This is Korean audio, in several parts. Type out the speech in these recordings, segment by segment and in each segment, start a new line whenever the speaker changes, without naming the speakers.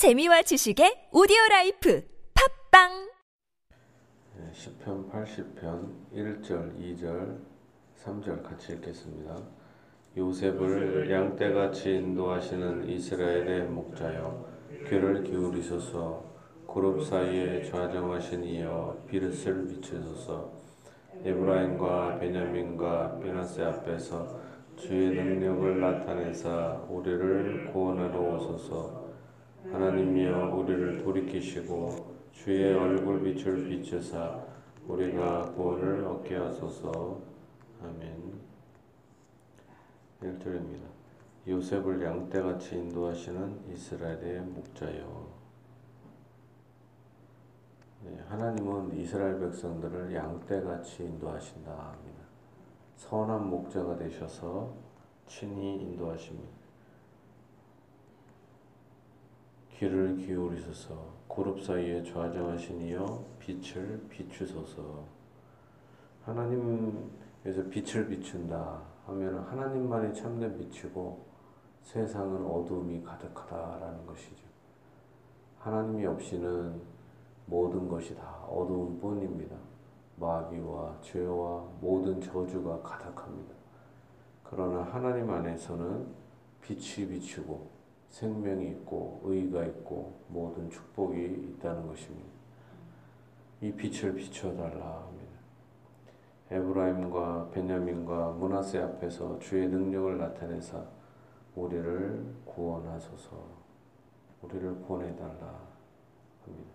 재미와 지식의 오디오 life 팟빵!
네, 시편 80편 1절, 2절, 3절 같이 읽겠습니다. 요셉을 양떼같이 인도하시는 이스라엘의 목자여 귀를 기울이소서. 그룹 사이에 좌정하신 이여 빛을 비추소서. 에브라임과 베냐민과 므낫세 앞에서 주의 능력을 나타내사 우리를 구원하러 오소서 하나님이여 우리를 돌이키시고 주의 얼굴 빛을 비추사 우리가 구원을 얻게 하소서 아멘 1절입니다 요셉을 양떼같이 인도하시는 이스라엘의 목자여 네, 하나님은 이스라엘 백성들을 양떼같이 인도하신다 합니다. 선한 목자가 되셔서 친히 인도하십니다. 귀를 기울이소서 그룹 사이에 좌정하신 이여 빛을 비추소서 하나님에서 빛을 비춘다 하면 하나님만이 참된 빛이고 세상은 어둠이 가득하다라는 것이죠. 하나님이 없이는 모든 것이 다 어두운 뿐입니다. 마귀와 죄와 모든 저주가 가득합니다. 그러나 하나님 안에서는 빛이 비추고 생명이 있고 의가 있고 모든 축복이 있다는 것입니다. 이 빛을 비춰달라 합니다. 에브라임과 베냐민과 문하세 앞에서 주의 능력을 나타내사 우리를 구원하소서 우리를 구원해달라 합니다.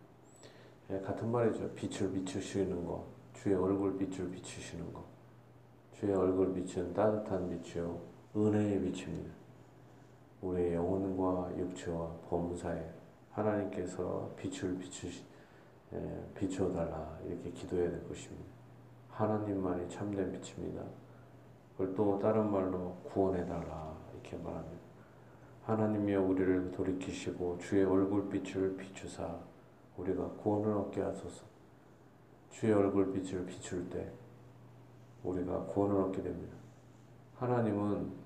예, 같은 말이죠. 빛을 비추시는 것, 주의 얼굴 빛을 비추시는 것. 주의 얼굴 빛은 따뜻한 빛이요, 은혜의 빛입니다. 우리의 영혼과 육체와 범사에 하나님께서 빛을 비추시, 예, 비춰달라 이렇게 기도해야 될 것입니다. 하나님만이 참된 빛입니다. 그걸 또 다른 말로 구원해 달라 이렇게 말합니다. 하나님이여 우리를 돌이키시고 주의 얼굴빛을 비추사 우리가 구원을 얻게 하소서. 주의 얼굴빛을 비출 때 우리가 구원을 얻게 됩니다. 하나님은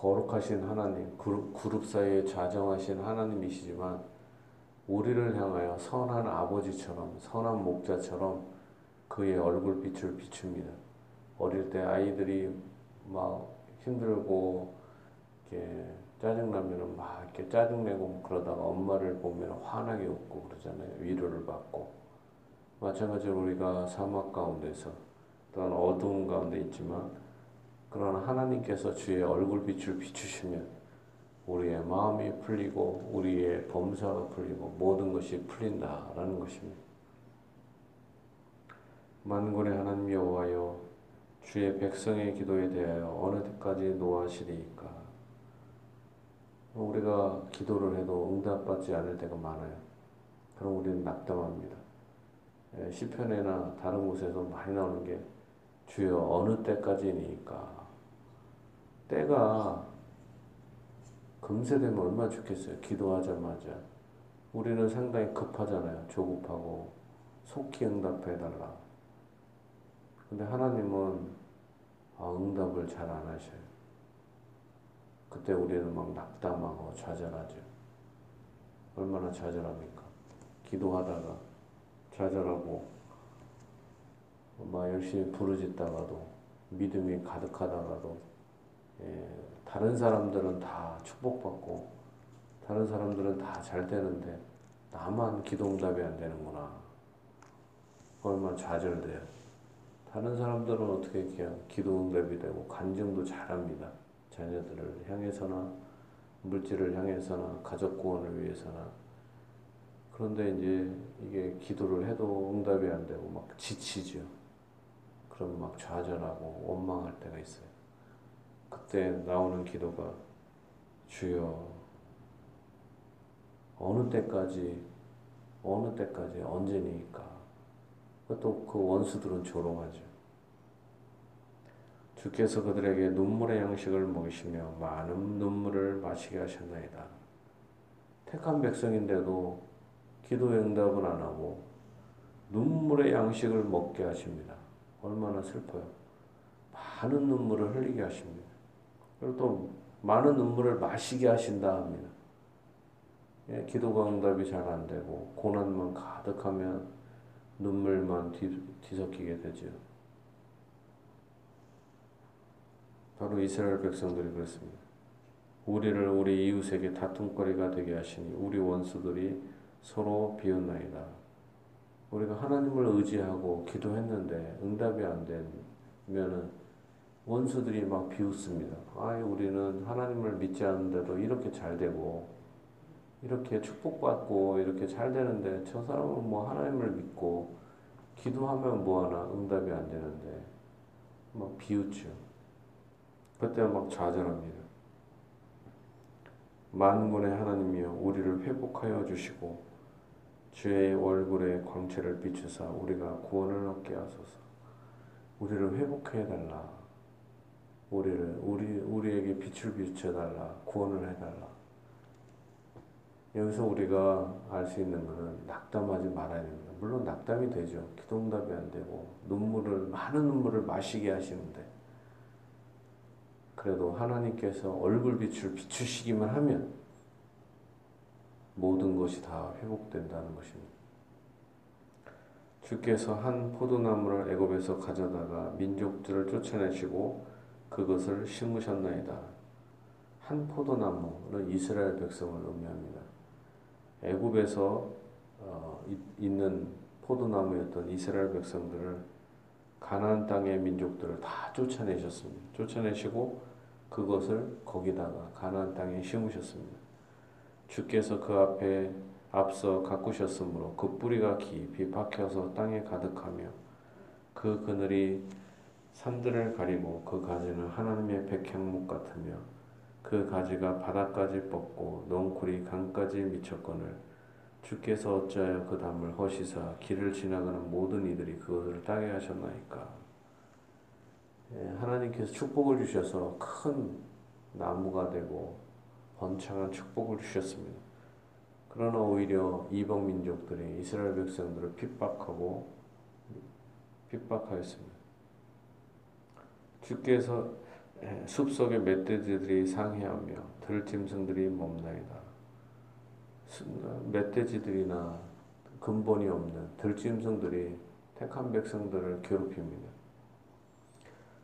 거룩하신 하나님, 그룹, 그룹 사이에 좌정하신 하나님이시지만 우리를 향하여 선한 아버지처럼 선한 목자처럼 그의 얼굴빛을 비춥니다. 어릴 때 아이들이 막 힘들고 이렇게 짜증나면은 막 이렇게 짜증내고 그러다가 엄마를 보면 환하게 웃고 그러잖아요. 위로를 받고. 마찬가지로 우리가 사막 가운데서 또한 어두운 가운데 있지만 그러나 하나님께서 주의 얼굴빛을 비추시면 우리의 마음이 풀리고 우리의 범사가 풀리고 모든 것이 풀린다라는 것입니다. 만군의 하나님 여호와여 주의 백성의 기도에 대하여 어느 때까지 노하시리이까 우리가 기도를 해도 응답받지 않을 때가 많아요. 그럼 우리는 낙담합니다. 예, 시편에나 다른 곳에서 많이 나오는 게 주여 어느 때까지니까 때가 금세 되면 얼마나 좋겠어요. 기도하자마자 우리는 상당히 급하잖아요. 조급하고 속히 응답해달라. 근데 하나님은 아, 응답을 잘 안 하셔요. 그때 우리는 막 낙담하고 좌절하죠. 얼마나 좌절합니까? 기도하다가 좌절하고 막 열심히 부르짖다가도 믿음이 가득하다가도 예, 다른 사람들은 다 축복받고 다른 사람들은 다 잘 되는데 나만 기도응답이 안 되는구나. 얼마나 좌절돼요. 다른 사람들은 어떻게 기도응답이 되고 간증도 잘합니다. 자녀들을 향해서나 물질을 향해서나 가족 구원을 위해서나 그런데 이제 이게 기도를 해도 응답이 안 되고 막 지치죠. 그럼 막 좌절하고 원망할 때가 있어요. 그때 나오는 기도가 주여 어느 때까지 어느 때까지 언제니까 또 그 원수들은 조롱하죠. 주께서 그들에게 눈물의 양식을 먹이시며 많은 눈물을 마시게 하셨나이다. 택한 백성인데도 기도의 응답은 안 하고 눈물의 양식을 먹게 하십니다. 얼마나 슬퍼요. 많은 눈물을 흘리게 하십니다. 그리고 또 많은 눈물을 마시게 하신다 합니다. 예, 기도가 응답이 잘 안 되고 고난만 가득하면 눈물만 뒤, 뒤섞이게 되죠. 바로 이스라엘 백성들이 그렇습니다. 우리를 우리 이웃에게 다툼거리가 되게 하시니 우리 원수들이 서로 비웃나이다. 우리가 하나님을 의지하고 기도했는데 응답이 안 되면은 원수들이 막 비웃습니다. 아, 우리는 하나님을 믿지 않는데도 이렇게 잘 되고 이렇게 축복받고 이렇게 잘 되는데 저 사람은 뭐 하나님을 믿고 기도하면 뭐하나 응답이 안 되는데 막 비웃죠. 그때 막 좌절합니다. 만군의 하나님이여 우리를 회복하여 주시고 주의 얼굴에 광채를 비추사 우리가 구원을 얻게 하소서. 우리를 회복해 달라. 우리를 우리 우리에게 빛을 비춰 달라. 구원을 해 달라. 여기서 우리가 알 수 있는 것은 낙담하지 말아야 됩니다. 물론 낙담이 되죠. 기도응답이 안 되고 눈물을 많은 눈물을 마시게 하시는데 그래도 하나님께서 얼굴 빛을 비추시기만 하면 모든 것이 다 회복된다는 것입니다. 주께서 한 포도나무를 애굽에서 가져다가 민족들을 쫓아내시고 그것을 심으셨나이다. 한 포도나무는 이스라엘 백성을 의미합니다. 애굽에서 어, 있는 포도나무였던 이스라엘 백성들을 가나안 땅의 민족들을 다 쫓아내셨습니다. 쫓아내시고 그것을 거기다가 가나안 땅에 심으셨습니다. 주께서 그 앞에 앞서 가꾸셨으므로 그 뿌리가 깊이 박혀서 땅에 가득하며 그 그늘이 산들을 가리고 그 가지는 하나님의 백향목 같으며 그 가지가 바닥까지 뻗고 넝쿨이 강까지 미쳤거늘 주께서 어찌하여 그 담을 허시사 길을 지나가는 모든 이들이 그것을 따게 하셨나이까 예, 하나님께서 축복을 주셔서 큰 나무가 되고 번창한 축복을 주셨습니다. 그러나 오히려 이방 민족들이 이스라엘 백성들을 핍박하고 핍박하였습니다. 주께서 예, 숲속의 멧돼지들이 상해하며 들짐승들이 멈나이다. 멧돼지들이나 근본이 없는 들짐승들이 택한 백성들을 괴롭힙니다.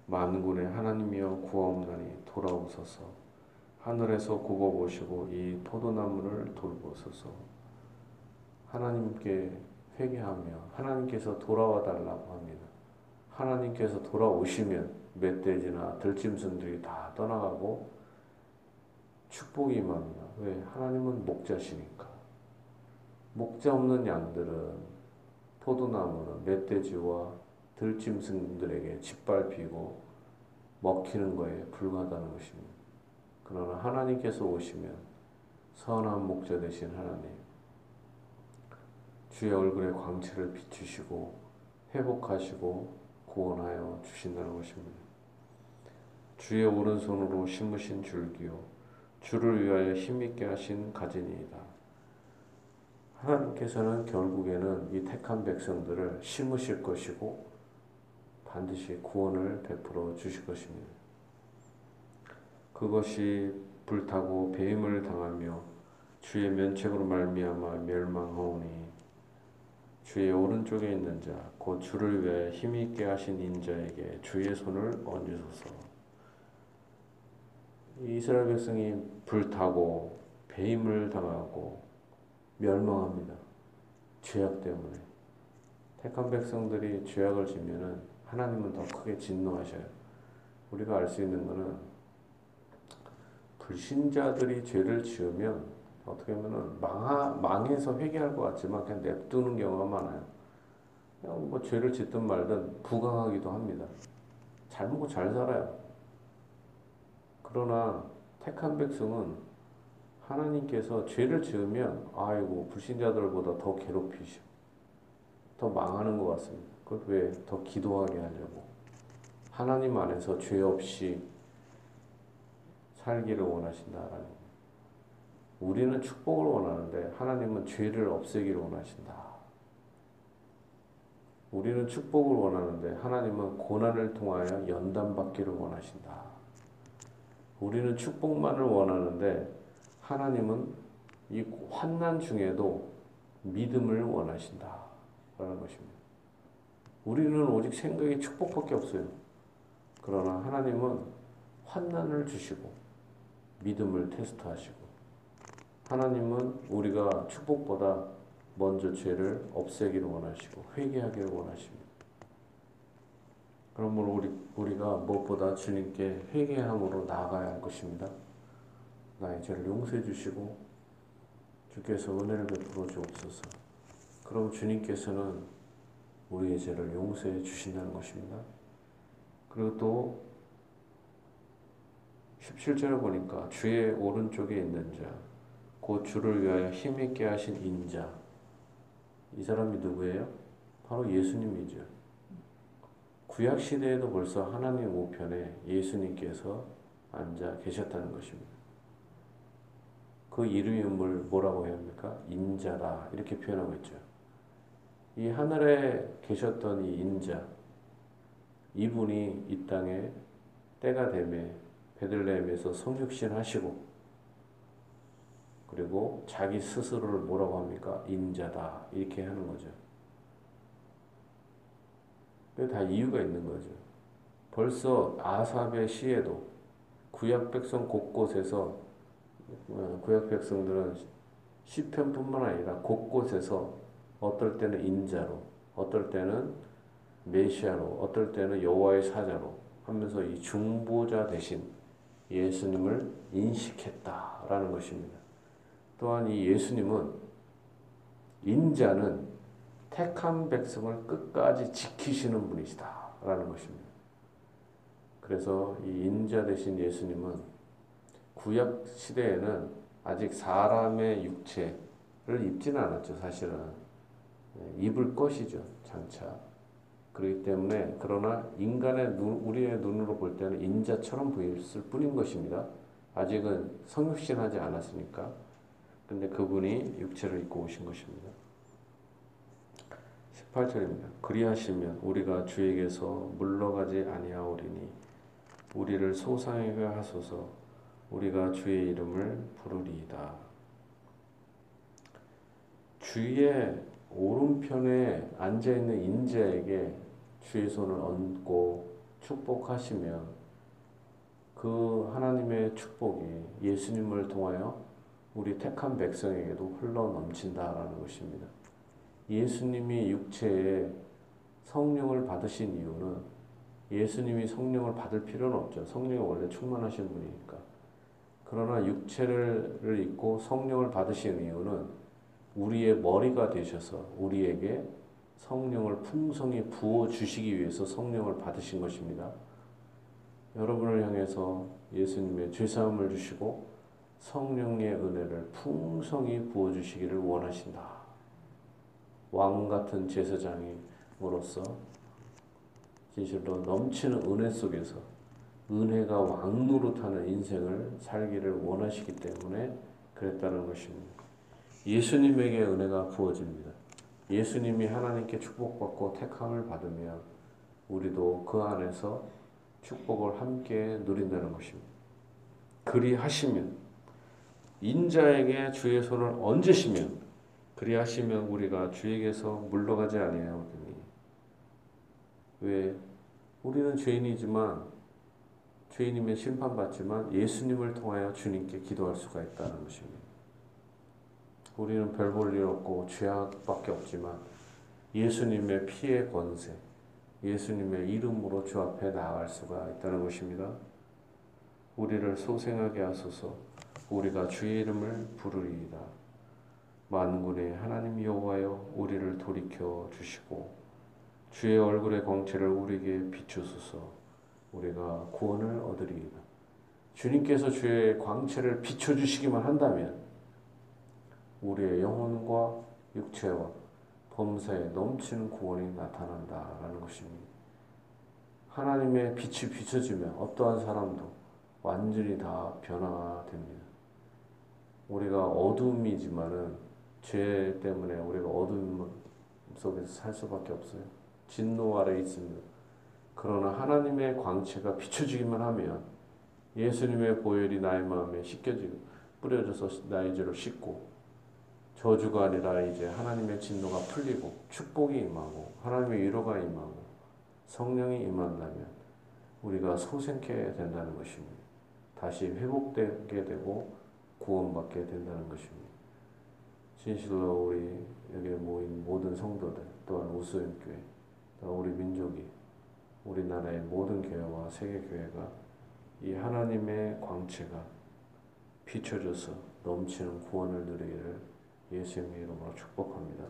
만군의 하나님이여 구하옵나니 돌아오소서 하늘에서 굽어보시고 이 포도나무를 돌보소서 하나님께 회개하며 하나님께서 돌아와 달라고 합니다. 하나님께서 돌아오시면 멧돼지나 들짐승들이 다 떠나가고 축복이 임합니다. 왜? 하나님은 목자시니까. 목자 없는 양들은 포도나무는 멧돼지와 들짐승들에게 짓밟히고 먹히는 거에 불과하다는 것입니다. 그러나 하나님께서 오시면 선한 목자 되신 하나님, 주의 얼굴에 광채를 비추시고 회복하시고 구원하여 주신다는 것입니다. 주의 오른손으로 심으신 줄기요 주를 위하여 힘있게 하신 가진이이다. 하나님께서는 결국에는 이 택한 백성들을 심으실 것이고 반드시 구원을 베풀어 주실 것입니다. 그것이 불타고 배임을 당하며 주의 면책으로 말미암아 멸망하오니 주의 오른쪽에 있는 자 곧 주를 위해 힘 있게 하신 인자에게 주의 손을 얹으소서. 이스라엘 백성이 불타고 배임을 당하고 멸망합니다. 죄악 때문에 택한 백성들이 죄악을 지면은 하나님은 더 크게 진노하셔요. 우리가 알 수 있는 것은 불신자들이 죄를 지으면 어떻게 보면 망하, 망해서 회개할 것 같지만 그냥 냅두는 경우가 많아요. 그냥 뭐 죄를 짓든 말든 부강하기도 합니다. 잘 먹고 잘 살아요. 그러나 택한 백성은 하나님께서 죄를 지으면 아이고 불신자들보다 더 괴롭히시고 더 망하는 것 같습니다. 그것 왜더 기도하게 하려고 하나님 안에서 죄 없이 살기를 원하신다 라는 우리는 축복을 원하는데 하나님은 죄를 없애기를 원하신다. 우리는 축복을 원하는데 하나님은 고난을 통하여 연단받기를 원하신다. 우리는 축복만을 원하는데 하나님은 이 환난 중에도 믿음을 원하신다. 라는 것입니다. 우리는 오직 생각이 축복밖에 없어요. 그러나 하나님은 환난을 주시고 믿음을 테스트하시고 하나님은 우리가 축복보다 먼저 죄를 없애기를 원하시고 회개하기를 원하십니다. 그러므로 우리, 우리가 무엇보다 주님께 회개함으로 나아가야 할 것입니다. 나의 죄를 용서해 주시고 주께서 은혜를 베풀어 주옵소서. 그럼 주님께서는 우리의 죄를 용서해 주신다는 것입니다. 그리고 또 17절에 보니까 주의 오른쪽에 있는 자, 곧 주를 위하여 힘있게 하신 인자. 이 사람이 누구예요? 바로 예수님이죠. 구약 시대에도 벌써 하나님 우편에 예수님께서 앉아 계셨다는 것입니다. 그 이름이 뭐라고 해야 합니까? 인자다 이렇게 표현하고 있죠. 이 하늘에 계셨던 이 인자, 이분이 이 땅에 때가 되매 베들레헴에서 성육신 하시고 그리고 자기 스스로를 뭐라고 합니까? 인자다 이렇게 하는 거죠. 다 이유가 있는 거죠. 벌써 아삽의 시에도 구약 백성 곳곳에서 어, 구약 백성들은 시편뿐만 아니라 곳곳에서 어떨 때는 인자로, 어떨 때는 메시아로, 어떨 때는 여호와의 사자로 하면서 이 중보자 대신 예수님을 인식했다라는 것입니다. 또한 이 예수님은 인자는 택한 백성을 끝까지 지키시는 분이시다 라는 것입니다. 그래서 이 인자 대신 예수님은 구약 시대에는 아직 사람의 육체를 입지는 않았죠, 사실은. 예, 입을 것이죠, 장차. 그렇기 때문에 그러나 인간의 눈, 우리의 눈으로 볼 때는 인자처럼 보였을 뿐인 것입니다. 아직은 성육신하지 않았으니까. 근데 그분이 육체를 입고 오신 것입니다. 18절입니다. 그리하시면 우리가 주에게서 물러가지 아니하오리니 우리를 소상하게 하소서 우리가 주의 이름을 부르리이다. 주의 오른편에 앉아 있는 인자에게 주의 손을 얹고 축복하시면 그 하나님의 축복이 예수님을 통하여 우리 택한 백성에게도 흘러 넘친다라는 것입니다. 예수님이 육체에 성령을 받으신 이유는 예수님이 성령을 받을 필요는 없죠. 성령이 원래 충만하신 분이니까. 그러나 육체를 입고 성령을 받으신 이유는 우리의 머리가 되셔서 우리에게 성령을 풍성히 부어 주시기 위해서 성령을 받으신 것입니다. 여러분을 향해서 예수님의 죄 사함을 주시고 성령의 은혜를 풍성히 부어 주시기를 원하신다. 왕 같은 제사장임으로써 진실로 넘치는 은혜 속에서 은혜가 왕노릇하는 인생을 살기를 원하시기 때문에 그랬다는 것입니다. 예수님에게 은혜가 부어집니다. 예수님이 하나님께 축복받고 택함을 받으면 우리도 그 안에서 축복을 함께 누린다는 것입니다. 그리 하시면 인자에게 주의 손을 얹으시면 그리하시면 우리가 주에게서 물러가지 아니하오니 왜 우리는 죄인이지만 죄인이면 심판받지만 예수님을 통하여 주님께 기도할 수가 있다는 것입니다. 우리는 별 볼 일 없고 죄악밖에 없지만 예수님의 피의 권세, 예수님의 이름으로 주 앞에 나아갈 수가 있다는 것입니다. 우리를 소생하게 하소서 우리가 주의 이름을 부르리이다. 만군의 하나님 여호와여 우리를 돌이켜 주시고 주의 얼굴의 광채를 우리에게 비추소서 우리가 구원을 얻으리이다. 주님께서 주의 광채를 비춰 주시기만 한다면 우리의 영혼과 육체와 범사에 넘치는 구원이 나타난다라는 것입니다. 하나님의 빛이 비춰지면 어떠한 사람도 완전히 다 변화됩니다. 우리가 어둠이지만은 죄 때문에 우리가 어둠 속에서 살 수밖에 없어요. 진노 아래 있습니다. 그러나 하나님의 광채가 비춰지기만 하면 예수님의 보혈이 나의 마음에 씻겨지고 뿌려져서 나의 죄를 씻고 저주가 아니라 이제 하나님의 진노가 풀리고 축복이 임하고 하나님의 위로가 임하고 성령이 임한다면 우리가 소생케 된다는 것입니다. 다시 회복되게 되고 구원받게 된다는 것입니다. 진실로 우리 여기에 모인 모든 성도들 또한 우수연교회 또 우리 민족이 우리나라의 모든 교회와 세계 교회가 이 하나님의 광채가 비춰져서 넘치는 구원을 누리기를 예수님의 이름으로 축복합니다.